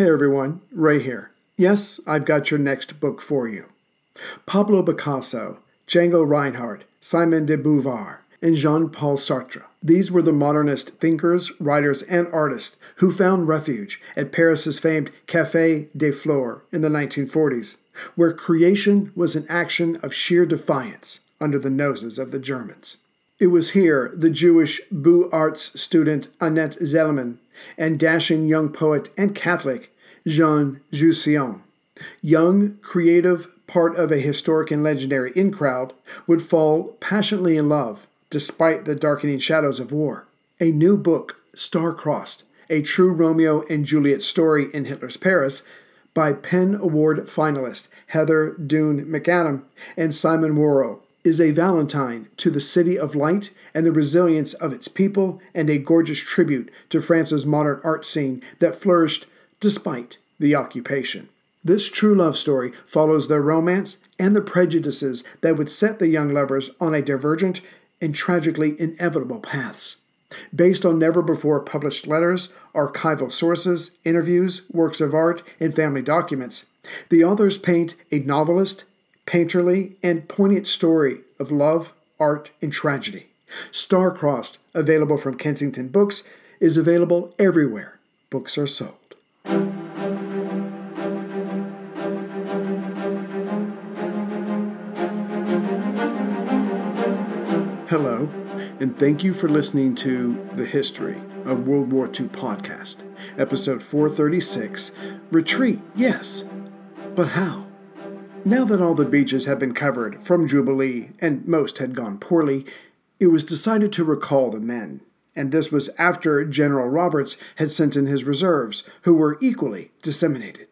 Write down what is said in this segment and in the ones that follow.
Hey everyone, Ray here. Yes, I've got your next book for you. Pablo Picasso, Django Reinhardt, Simone de Beauvoir, and Jean Paul Sartre. These were the modernist thinkers, writers, and artists who found refuge at Paris's famed Café de Flore in the 1940s, where creation was an action of sheer defiance under the noses of the Germans. It was here the Jewish Beaux Arts student Annette Zelman and dashing young poet and Catholic Jean Jausion, young, creative, part of a historic and legendary in crowd, would fall passionately in love despite the darkening shadows of war. A new book, Star-Crossed, a true Romeo and Juliet story in Hitler's Paris, by PEN Award finalist Heather Dune Macadam and Simon Worrall, is a valentine to the city of light and the resilience of its people and a gorgeous tribute to France's modern art scene that flourished despite the occupation. This true love story follows their romance and the prejudices that would set the young lovers on a divergent and tragically inevitable paths. Based on never before published letters, archival sources, interviews, works of art, and family documents, the authors paint a novelist, painterly, and poignant story of love, art, and tragedy. Star-Crossed, available from Kensington Books, is available everywhere books are sold. Hello, and thank you for listening to The History of World War II podcast, episode 436 Retreat, yes, but how? Now that all the beaches had been covered from Jubilee and most had gone poorly, it was decided to recall the men. And this was after General Roberts had sent in his reserves, who were equally disseminated.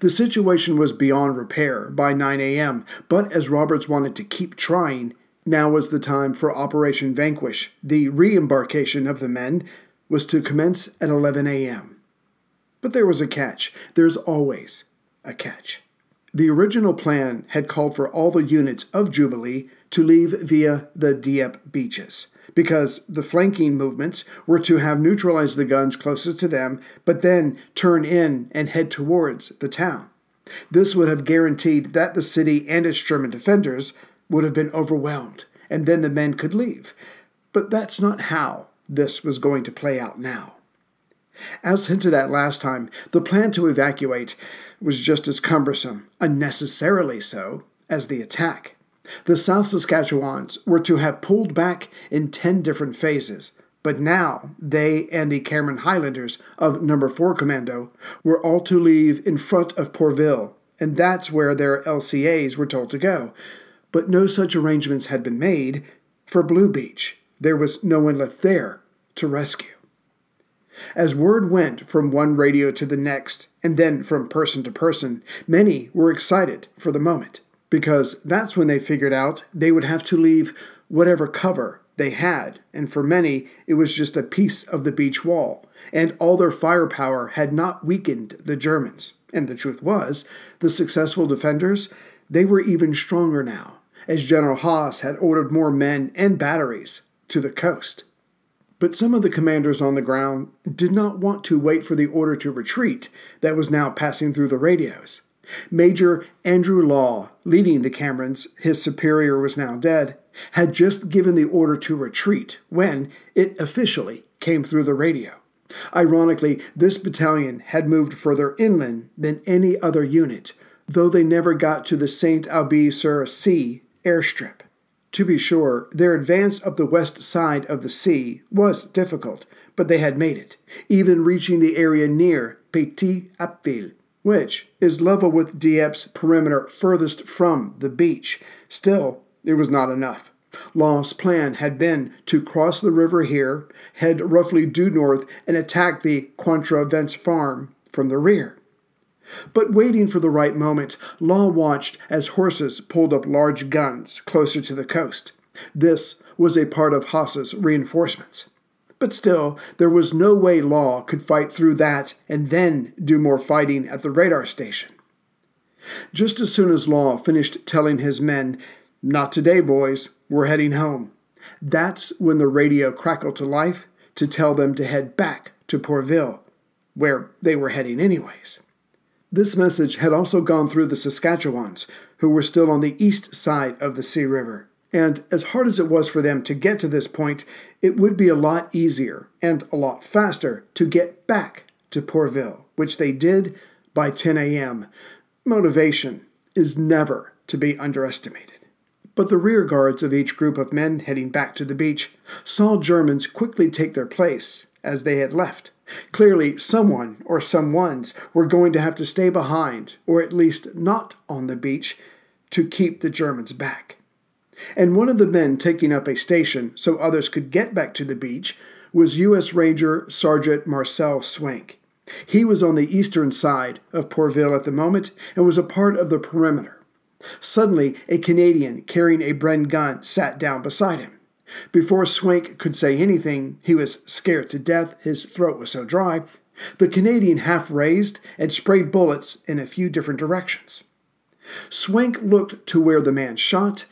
The situation was beyond repair by 9 a.m., but as Roberts wanted to keep trying, now was the time for Operation Vanquish. The re embarkation of the men was to commence at 11 a.m. But there was a catch. There's always a catch. The original plan had called for all the units of Jubilee to leave via the Dieppe beaches, because the flanking movements were to have neutralized the guns closest to them, but then turn in and head towards the town. This would have guaranteed that the city and its German defenders would have been overwhelmed, and then the men could leave. But that's not how this was going to play out now. As hinted at last time, the plan to evacuate was just as cumbersome, unnecessarily so, as the attack. The South Saskatchewans were to have pulled back in 10 different phases, but now they and the Cameron Highlanders of Number 4 Commando were all to leave in front of Pourville, and that's where their LCAs were told to go, but no such arrangements had been made for Blue Beach. There was no one left there to rescue. As word went from one radio to the next, and then from person to person, many were excited for the moment, because that's when they figured out they would have to leave whatever cover they had, and for many it was just a piece of the beach wall, and all their firepower had not weakened the Germans. And the truth was, the successful defenders, they were even stronger now as General Haas had ordered more men and batteries to the coast. But some of the commanders on the ground did not want to wait for the order to retreat that was now passing through the radios. Major Andrew Law, leading the Camerons, his superior was now dead, had just given the order to retreat when it officially came through the radio. Ironically, this battalion had moved further inland than any other unit, though they never got to the St. Aubin sur Scie airstrip. To be sure, their advance up the west side of the sea was difficult, but they had made it, even reaching the area near Petit Appeville, which is level with Dieppe's perimeter furthest from the beach. Still, it was not enough. Law's plan had been to cross the river here, head roughly due north, and attack the Quatre Vents farm from the rear. But waiting for the right moment, Law watched as horses pulled up large guns closer to the coast. This was a part of Haas's reinforcements. But still, there was no way Law could fight through that and then do more fighting at the radar station. Just as soon as Law finished telling his men, Not today, boys, we're heading home, that's when the radio crackled to life to tell them to head back to Pourville where they were heading anyways. This message had also gone through the Saskatchewans, who were still on the east side of the Scie River. And as hard as it was for them to get to this point, it would be a lot easier and a lot faster to get back to Pourville, which they did by 10 a.m. Motivation is never to be underestimated. But the rear guards of each group of men heading back to the beach saw Germans quickly take their place as they had left. Clearly, someone or someones were going to have to stay behind, or at least not on the beach, to keep the Germans back. And one of the men taking up a station so others could get back to the beach was U.S. Ranger Sergeant Marcel Swank. He was on the eastern side of Pourville at the moment and was a part of the perimeter. Suddenly, a Canadian carrying a Bren gun sat down beside him. Before Swank could say anything, he was scared to death, his throat was so dry. The Canadian half raised and sprayed bullets in a few different directions. Swank looked to where the man shot,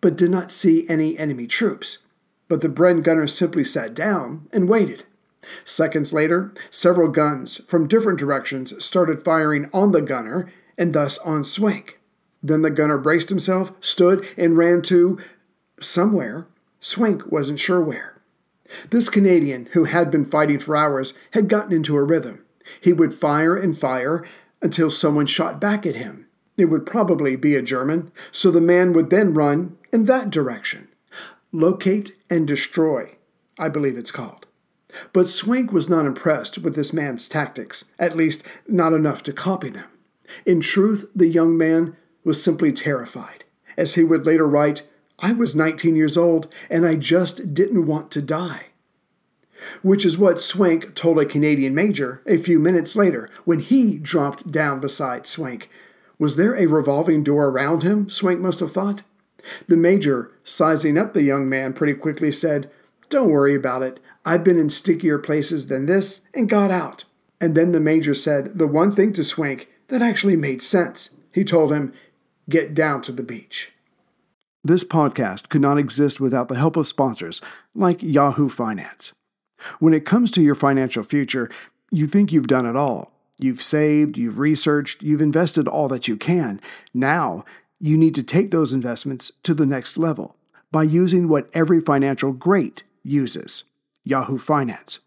but did not see any enemy troops. But the Bren gunner simply sat down and waited. Seconds later, several guns from different directions started firing on the gunner and thus on Swank. Then the gunner braced himself, stood, and ran to somewhere. Swank wasn't sure where. This Canadian, who had been fighting for hours, had gotten into a rhythm. He would fire and fire until someone shot back at him. It would probably be a German, so the man would then run in that direction. Locate and destroy, I believe it's called. But Swank was not impressed with this man's tactics, at least not enough to copy them. In truth, the young man was simply terrified. As he would later write, I was 19 years old and I just didn't want to die. Which is what Swank told a Canadian major a few minutes later when he dropped down beside Swank. Was there a revolving door around him? Swank must have thought. The major, sizing up the young man pretty quickly, said, Don't worry about it. I've been in stickier places than this and got out. And then the major said the one thing to Swank that actually made sense. He told him, Get down to the beach. This podcast could not exist without the help of sponsors like Yahoo Finance. When it comes to your financial future, you think you've done it all. You've saved, you've researched, you've invested all that you can. Now, you need to take those investments to the next level by using what every financial great uses Yahoo Finance.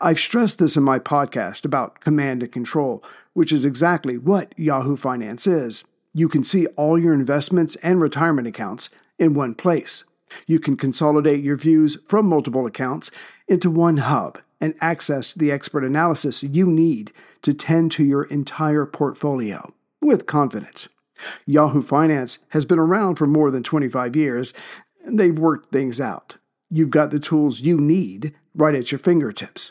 I've stressed this in my podcast about command and control, which is exactly what Yahoo Finance is. You can see all your investments and retirement accounts in one place. You can consolidate your views from multiple accounts into one hub and access the expert analysis you need to tend to your entire portfolio with confidence. Yahoo Finance has been around for more than 25 years, and they've worked things out. You've got the tools you need right at your fingertips.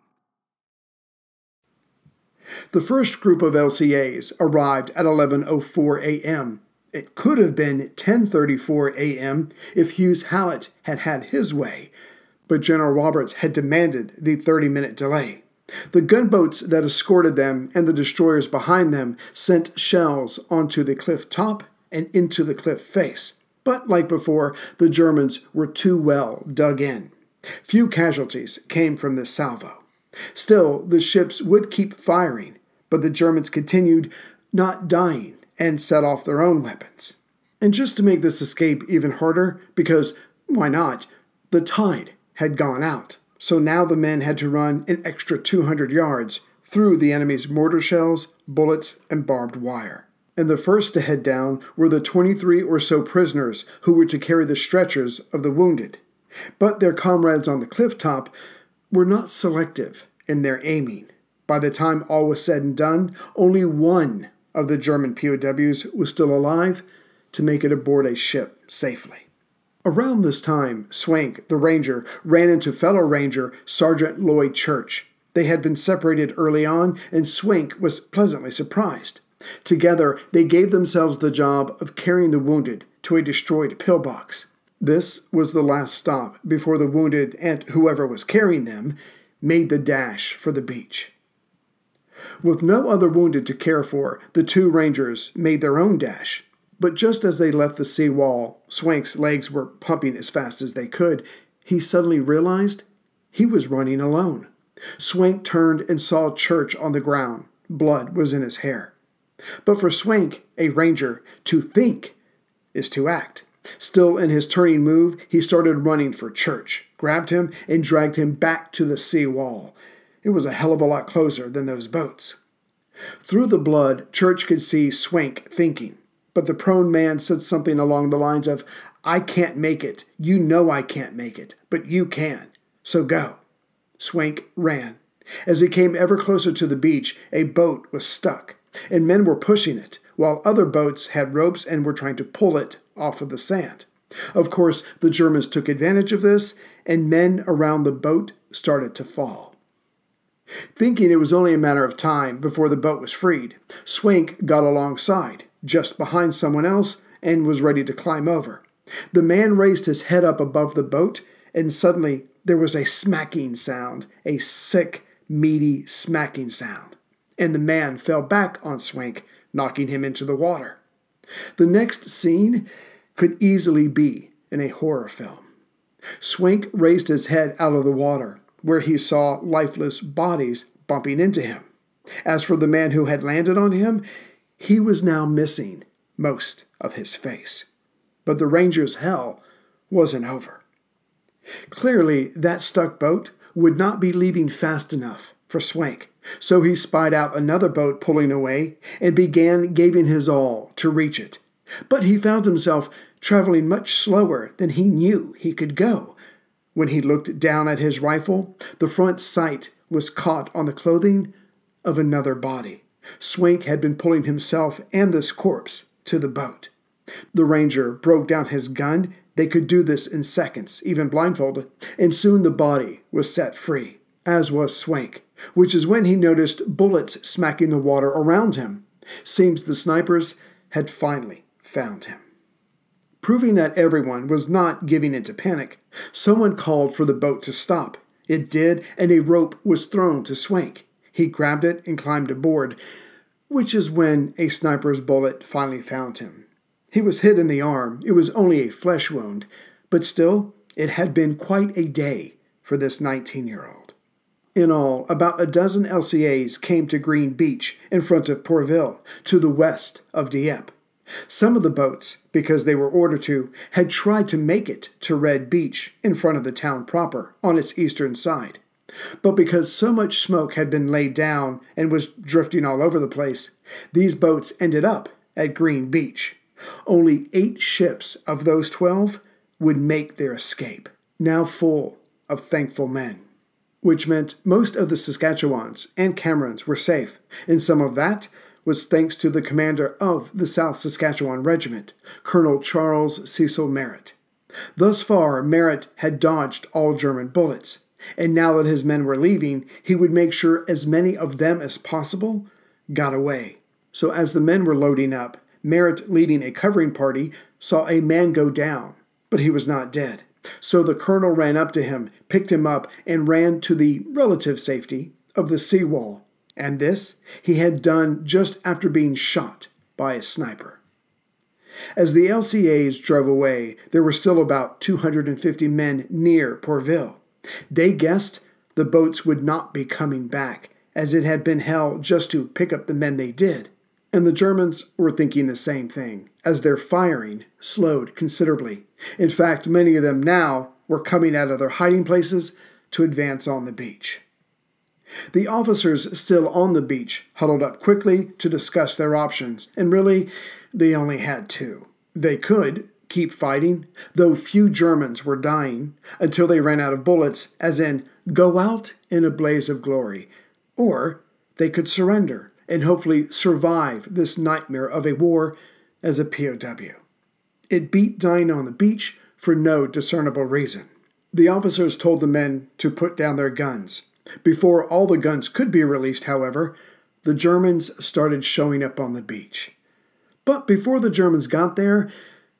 The first group of LCAs arrived at 11:04 a.m. It could have been 10:34 a.m. if Hughes Hallett had had his way, but General Roberts had demanded the 30-minute delay. The gunboats that escorted them and the destroyers behind them sent shells onto the cliff top and into the cliff face. But like before, the Germans were too well dug in. Few casualties came from this salvo. Still, the ships would keep firing, but the Germans continued not dying and set off their own weapons. And just to make this escape even harder, because why not, the tide had gone out. So now the men had to run an extra 200 yards through the enemy's mortar shells, bullets, and barbed wire. And the first to head down were the 23 or so prisoners who were to carry the stretchers of the wounded. But their comrades on the cliff top were not selective in their aiming. By the time all was said and done, only one of the German POWs was still alive to make it aboard a ship safely. Around this time, Swank, the ranger, ran into fellow ranger Sergeant Lloyd Church. They had been separated early on, and Swank was pleasantly surprised. Together, they gave themselves the job of carrying the wounded to a destroyed pillbox. This was the last stop before the wounded and whoever was carrying them made the dash for the beach. With no other wounded to care for, the two rangers made their own dash. But just as they left the sea wall, Swank's legs were pumping as fast as they could, he suddenly realized he was running alone. Swank turned and saw Church on the ground. Blood was in his hair. But for Swank, a ranger, to think is to act. Still in his turning move, he started running for Church, grabbed him, and dragged him back to the sea wall. It was a hell of a lot closer than those boats. Through the blood, Church could see Swank thinking, but the prone man said something along the lines of, I can't make it. You know I can't make it, but you can. So go. Swank ran. As he came ever closer to the beach, a boat was stuck, and men were pushing it, while other boats had ropes and were trying to pull it off of the sand. Of course, the Germans took advantage of this, and men around the boat started to fall. Thinking it was only a matter of time before the boat was freed, Swank got alongside, just behind someone else, and was ready to climb over. The man raised his head up above the boat, and suddenly there was a smacking sound, a sick, meaty smacking sound, and the man fell back on Swank, knocking him into the water. The next scene could easily be in a horror film. Swank raised his head out of the water, where he saw lifeless bodies bumping into him. As for the man who had landed on him, he was now missing most of his face. But the ranger's hell wasn't over. Clearly, that stuck boat would not be leaving fast enough for Swank, so he spied out another boat pulling away and began giving his all to reach it. But he found himself traveling much slower than he knew he could go. When he looked down at his rifle, the front sight was caught on the clothing of another body. Swank had been pulling himself and this corpse to the boat. The ranger broke down his gun. They could do this in seconds, even blindfolded, and soon the body was set free, as was Swank, which is when he noticed bullets smacking the water around him. Seems the snipers had finally found him. Proving that everyone was not giving into panic, someone called for the boat to stop. It did, and a rope was thrown to Swank. He grabbed it and climbed aboard, which is when a sniper's bullet finally found him. He was hit in the arm. It was only a flesh wound, but still, it had been quite a day for this 19 year old. In all, about a dozen LCAs came to Green Beach in front of Pourville, to the west of Dieppe. Some of the boats, because they were ordered to, had tried to make it to Red Beach in front of the town proper on its eastern side. But because so much smoke had been laid down and was drifting all over the place, these boats ended up at Green Beach. Only eight ships of those twelve would make their escape, now full of thankful men, which meant most of the Saskatchewans and Camerons were safe, and some of that was thanks to the commander of the South Saskatchewan Regiment, Colonel Charles Cecil Merritt. Thus far, Merritt had dodged all German bullets, and now that his men were leaving, he would make sure as many of them as possible got away. So, as the men were loading up, Merritt, leading a covering party, saw a man go down, but he was not dead. So the colonel ran up to him, picked him up, and ran to the relative safety of the seawall. And this he had done just after being shot by a sniper. As the LCAs drove away, there were still about 250 men near Pourville. They guessed the boats would not be coming back, as it had been hell just to pick up the men they did. And the Germans were thinking the same thing, as their firing slowed considerably. In fact, many of them now were coming out of their hiding places to advance on the beach. The officers still on the beach huddled up quickly to discuss their options, and really, they only had two. They could keep fighting, though few Germans were dying, until they ran out of bullets, as in, go out in a blaze of glory. Or they could surrender and hopefully survive this nightmare of a war as a POW. It beat dying on the beach for no discernible reason. The officers told the men to put down their guns. Before all the guns could be released, however, the Germans started showing up on the beach. But before the Germans got there,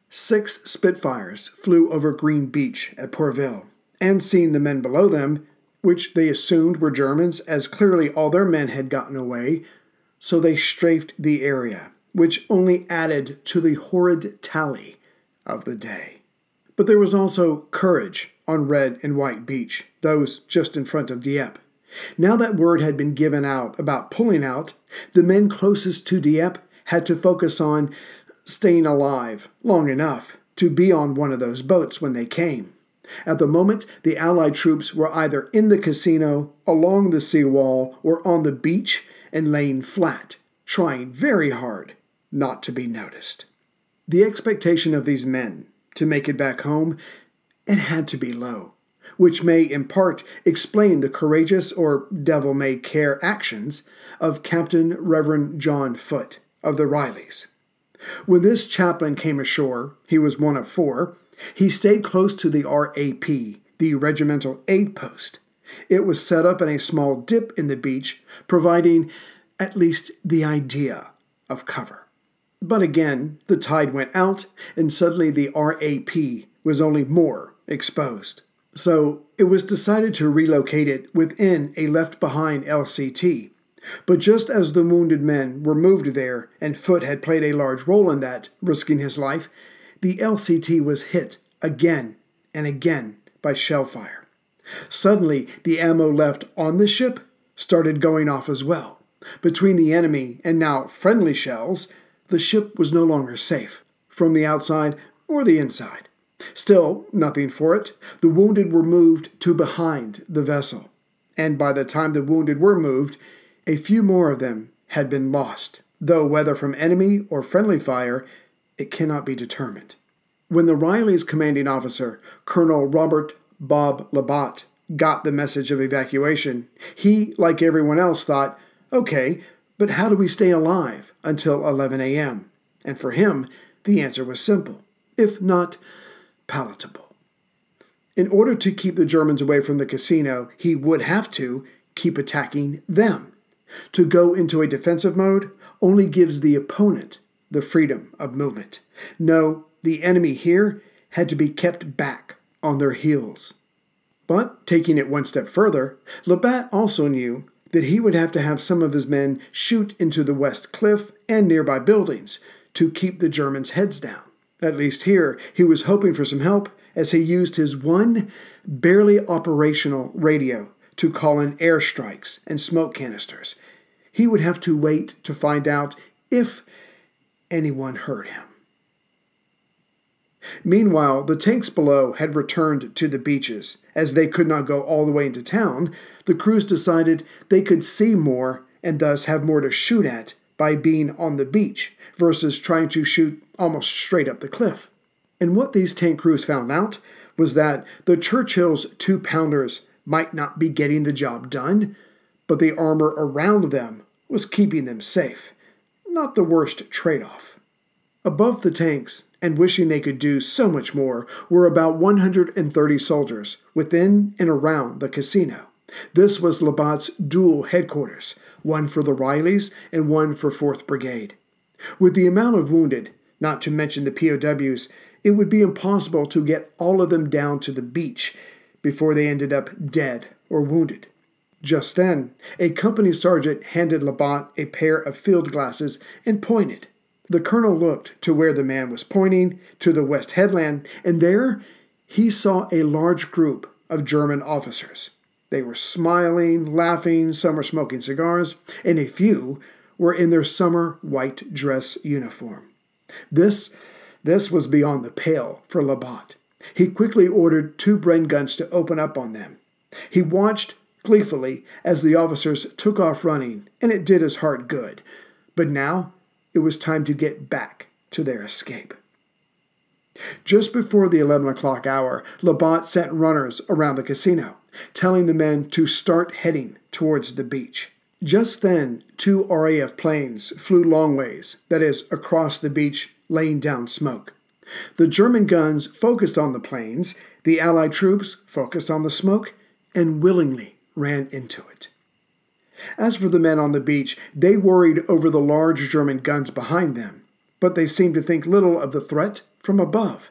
six Spitfires flew over Green Beach at Pourville, and seeing the men below them, which they assumed were Germans, as clearly all their men had gotten away, so they strafed the area, which only added to the horrid tally of the day. But there was also courage on Red and White Beach, those just in front of Dieppe. Now that word had been given out about pulling out, the men closest to Dieppe had to focus on staying alive long enough to be on one of those boats when they came. At the moment, the Allied troops were either in the casino, along the seawall, or on the beach and laying flat, trying very hard not to be noticed. The expectation of these men to make it back home, it had to be low which may in part explain the courageous or devil may care actions of Captain Reverend John Foote of the Rileys. When this chaplain came ashore, he was one of four, he stayed close to the RAP, the Regimental Aid Post. It was set up in a small dip in the beach, providing at least the idea of cover. But again, the tide went out, and suddenly the RAP was only more exposed. So it was decided to relocate it within a left behind LCT. But just as the wounded men were moved there, and Foote had played a large role in that, risking his life, the LCT was hit again and again by shell fire. Suddenly, the ammo left on the ship started going off as well. Between the enemy and now friendly shells, the ship was no longer safe, from the outside or the inside. Still, nothing for it. The wounded were moved to behind the vessel, and by the time the wounded were moved, a few more of them had been lost, though whether from enemy or friendly fire, it cannot be determined. When the Rileys' commanding officer, Colonel Robert Bob Labatt, got the message of evacuation, he, like everyone else, thought, okay, but how do we stay alive until 11 a.m.? And for him, the answer was simple. If not palatable. In order to keep the Germans away from the casino, he would have to keep attacking them. To go into a defensive mode only gives the opponent the freedom of movement. No, the enemy here had to be kept back on their heels. But taking it one step further, Labatt also knew that he would have to have some of his men shoot into the west cliff and nearby buildings to keep the Germans' heads down. At least here, he was hoping for some help as he used his one barely operational radio to call in airstrikes and smoke canisters. He would have to wait to find out if anyone heard him. Meanwhile, the tanks below had returned to the beaches. As they could not go all the way into town, the crews decided they could see more and thus have more to shoot at by being on the beach versus trying to shoot almost straight up the cliff. And what these tank crews found out was that the Churchill's two pounders might not be getting the job done, but the armor around them was keeping them safe. Not the worst trade off. Above the tanks, and wishing they could do so much more, were about 130 soldiers within and around the casino. This was Labatt's dual headquarters, one for the Rileys and one for 4th Brigade. With the amount of wounded, not to mention the POWs, it would be impossible to get all of them down to the beach before they ended up dead or wounded. Just then, a company sergeant handed Labatt a pair of field glasses and pointed. The colonel looked to where the man was pointing, to the west headland, and there he saw a large group of German officers. They were smiling, laughing, some were smoking cigars, and a few were in their summer white dress uniform. This, this was beyond the pale for Labatt. He quickly ordered two Bren guns to open up on them. He watched gleefully as the officers took off running, and it did his heart good. But now it was time to get back to their escape. Just before the 11 o'clock hour, Labatt sent runners around the casino, telling the men to start heading towards the beach. Just then, two RAF planes flew long ways, that is, across the beach, laying down smoke. The German guns focused on the planes, the Allied troops focused on the smoke, and willingly ran into it. As for the men on the beach, they worried over the large German guns behind them, but they seemed to think little of the threat from above.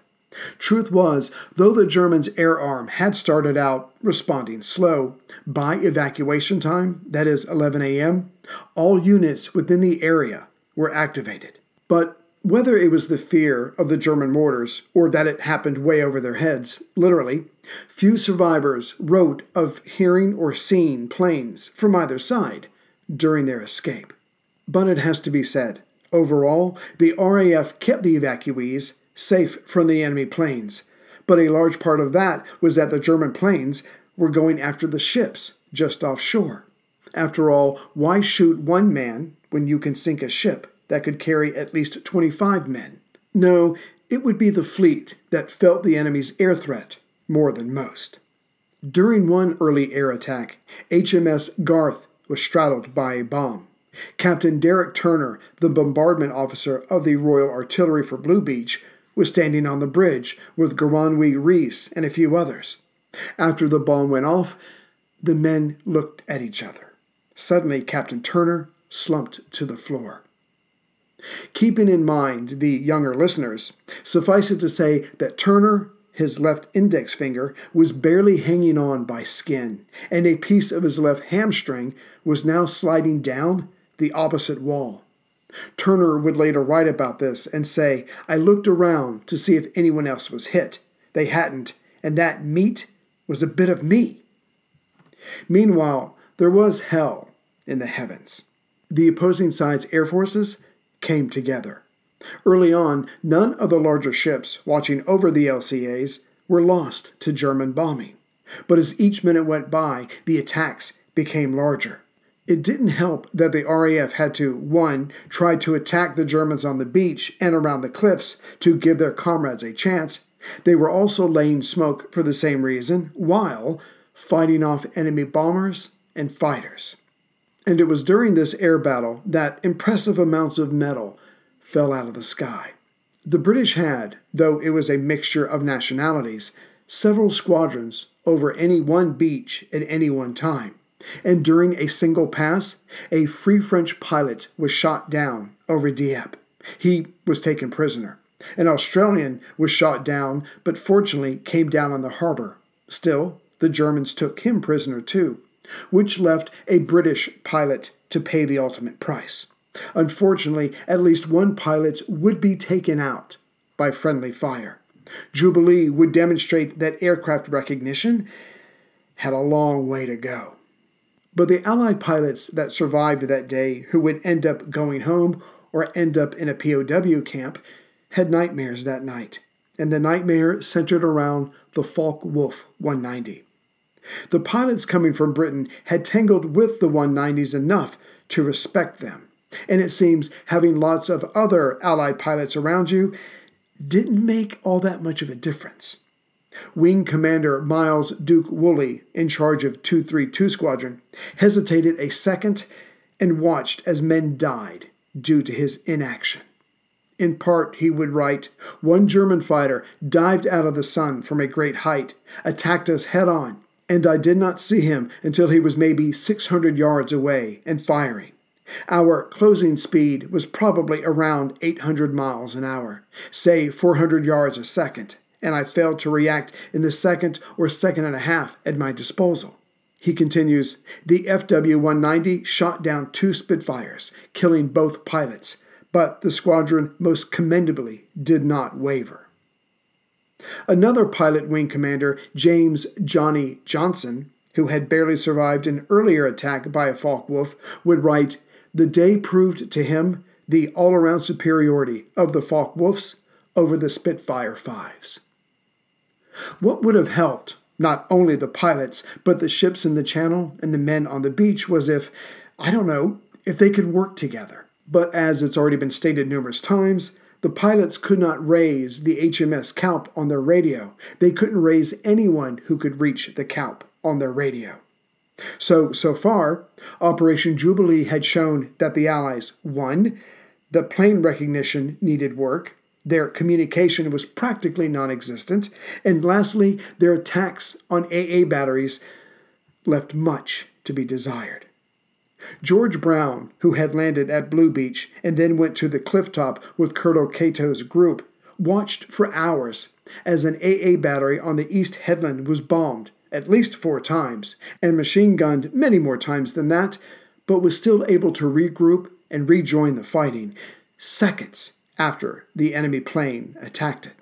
Truth was, though the Germans' air arm had started out responding slow, by evacuation time, that is 11 a.m., all units within the area were activated. But whether it was the fear of the German mortars or that it happened way over their heads, literally, few survivors wrote of hearing or seeing planes from either side during their escape. But it has to be said, overall, the RAF kept the evacuees safe from the enemy planes. But a large part of that was that the German planes were going after the ships just offshore. After all, why shoot one man when you can sink a ship that could carry at least 25 men? No, it would be the fleet that felt the enemy's air threat more than most. During one early air attack, HMS Garth was straddled by a bomb. Captain Derek Turner, the bombardment officer of the Royal Artillery for Blue Beach, was standing on the bridge with Goronwy Rees and a few others. After the bomb went off, the men looked at each other. Suddenly, Captain Turner slumped to the floor. Keeping in mind the younger listeners, suffice it to say that Turner, his left index finger, was barely hanging on by skin, and a piece of his left hamstring was now sliding down the opposite wall. Turner would later write about this and say, I looked around to see if anyone else was hit. They hadn't, and that meat was a bit of me. Meanwhile, there was hell in the heavens. The opposing side's air forces came together. Early on, none of the larger ships watching over the LCAs were lost to German bombing. But as each minute went by, the attacks became larger. It didn't help that the RAF had to, one, try to attack the Germans on the beach and around the cliffs to give their comrades a chance. They were also laying smoke for the same reason, while fighting off enemy bombers and fighters. And it was during this air battle that impressive amounts of metal fell out of the sky. The British had, though it was a mixture of nationalities, several squadrons over any one beach at any one time. And during a single pass, a Free French pilot was shot down over Dieppe. He was taken prisoner. An Australian was shot down, but fortunately came down on the harbor. Still, the Germans took him prisoner too, which left a British pilot to pay the ultimate price. Unfortunately, at least one pilot would be taken out by friendly fire. Jubilee would demonstrate that aircraft recognition had a long way to go. But the Allied pilots that survived that day, who would end up going home or end up in a POW camp, had nightmares that night, and the nightmare centered around the Focke-Wulf 190. The pilots coming from Britain had tangled with the 190s enough to respect them, and it seems having lots of other Allied pilots around you didn't make all that much of a difference. Wing Commander Miles Duke Woolley, in charge of 232 Squadron, hesitated a second and watched as men died due to his inaction. In part, he would write, One German fighter dived out of the sun from a great height, attacked us head on, and I did not see him until he was maybe 600 yards away and firing. Our closing speed was probably around 800 miles an hour, say 400 yards a second and I failed to react in the second or second and a half at my disposal. He continues The FW 190 shot down two Spitfires, killing both pilots, but the squadron most commendably did not waver. Another pilot wing commander, James Johnny Johnson, who had barely survived an earlier attack by a Focke-Wulf, would write The day proved to him the all around superiority of the Focke-Wulfs over the Spitfire Fives. What would have helped not only the pilots, but the ships in the channel and the men on the beach was if, I don't know, if they could work together. But as it's already been stated numerous times, the pilots could not raise the HMS Calpe on their radio. They couldn't raise anyone who could reach the Calpe on their radio. So, so far, Operation Jubilee had shown that the Allies, one, the plane recognition needed work, their communication was practically non existent. And lastly, their attacks on AA batteries left much to be desired. George Brown, who had landed at Blue Beach and then went to the cliff top with Colonel Catto's group, watched for hours as an AA battery on the East Headland was bombed at least four times and machine gunned many more times than that, but was still able to regroup and rejoin the fighting seconds after the enemy plane attacked it.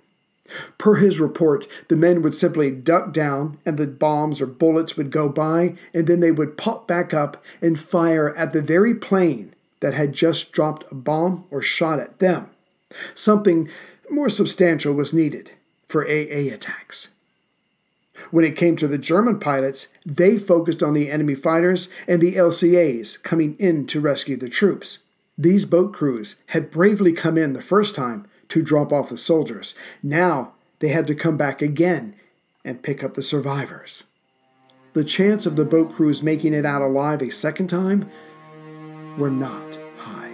Per his report, the men would simply duck down and the bombs or bullets would go by, and then they would pop back up and fire at the very plane that had just dropped a bomb or shot at them. Something more substantial was needed for AA attacks. When it came to the German pilots, they focused on the enemy fighters and the LCAs coming in to rescue the troops. These boat crews had bravely come in the first time to drop off the soldiers. Now they had to come back again and pick up the survivors. The chance of the boat crews making it out alive a second time were not high.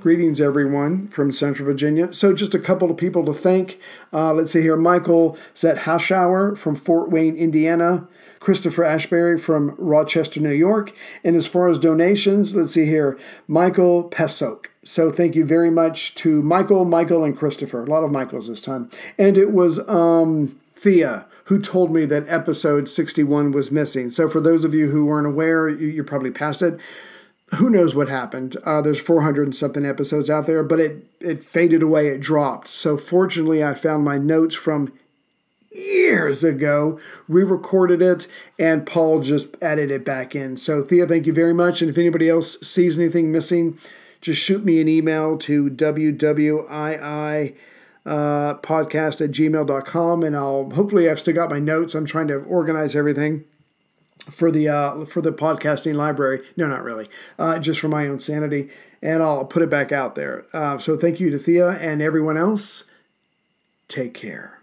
Greetings, everyone from Central Virginia. So, just a couple of people to thank. Uh, let's see here Michael Zet Zethaschauer from Fort Wayne, Indiana. Christopher Ashbury from Rochester, New York. And as far as donations, let's see here Michael Pesok. So thank you very much to Michael, Michael, and Christopher. A lot of Michaels this time. And it was um, Thea who told me that episode 61 was missing. So for those of you who weren't aware, you, are probably past it. Who knows what happened? Uh, there's 400 and something episodes out there, but it, it faded away, it dropped. So fortunately, I found my notes from years ago, re recorded it, and Paul just added it back in. So, Thea, thank you very much. And if anybody else sees anything missing, just shoot me an email to wwii uh, podcast at gmail.com and I'll hopefully I've still got my notes. I'm trying to organize everything for the uh, for the podcasting library. No, not really. Uh, just for my own sanity, and I'll put it back out there. Uh, so thank you to Thea and everyone else. Take care.